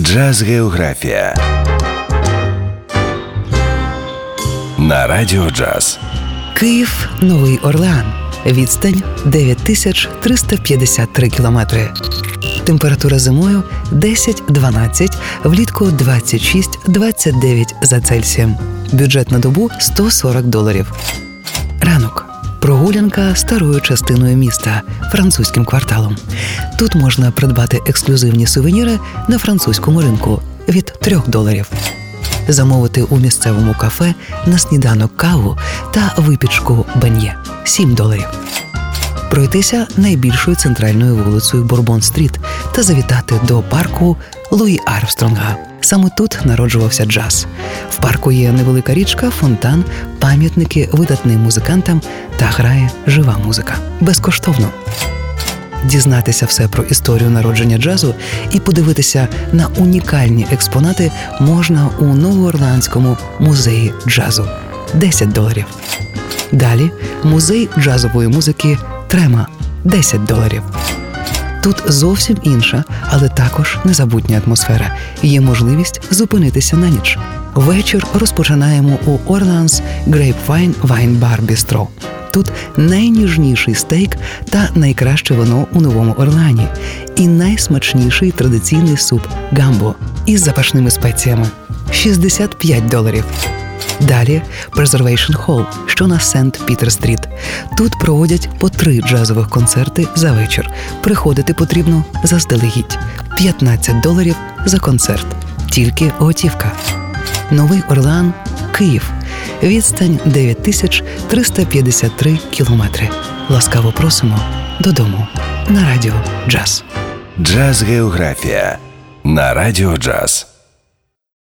Джаз Географія на Радіо Джаз. Київ Новий Орлеан. Відстань 9353 кілометри. Температура зимою 10-12, влітку 26-29 за Цельсієм. Бюджет на добу 140 доларів. Прогулянка старою частиною міста французьким кварталом. Тут можна придбати ексклюзивні сувеніри на французькому ринку від 3 доларів. Замовити у місцевому кафе на сніданок каву та випічку баньє 7 доларів. Пройтися найбільшою центральною вулицею Борбон-стріт та завітати до парку Луї Армстронга. Саме тут народжувався джаз. В парку є невелика річка, фонтан, пам'ятники видатним музикантам та грає жива музика безкоштовно. Дізнатися все про історію народження джазу і подивитися на унікальні експонати можна у Новоорландському музеї джазу 10 доларів. Далі музей джазової музики Трема 10 доларів. Тут зовсім інша, але також незабутня атмосфера. Є можливість зупинитися на ніч. Вечір розпочинаємо у Orleans Grapevine Wine Bar Bistro. Тут найніжніший стейк та найкраще вино у Новому Орлеані, і найсмачніший традиційний суп гамбо із запашними спеціями 65 доларів. Далі Preservation Hall, що на Сент Пітер Стріт. Тут проводять по три джазових концерти за вечір. Приходити потрібно заздалегідь 15 доларів за концерт. Тільки готівка. Новий Орлеан, Київ. Відстань 9353 кілометри. Ласкаво просимо додому на радіо Джаз. Джаз Географія на Радіо Джаз.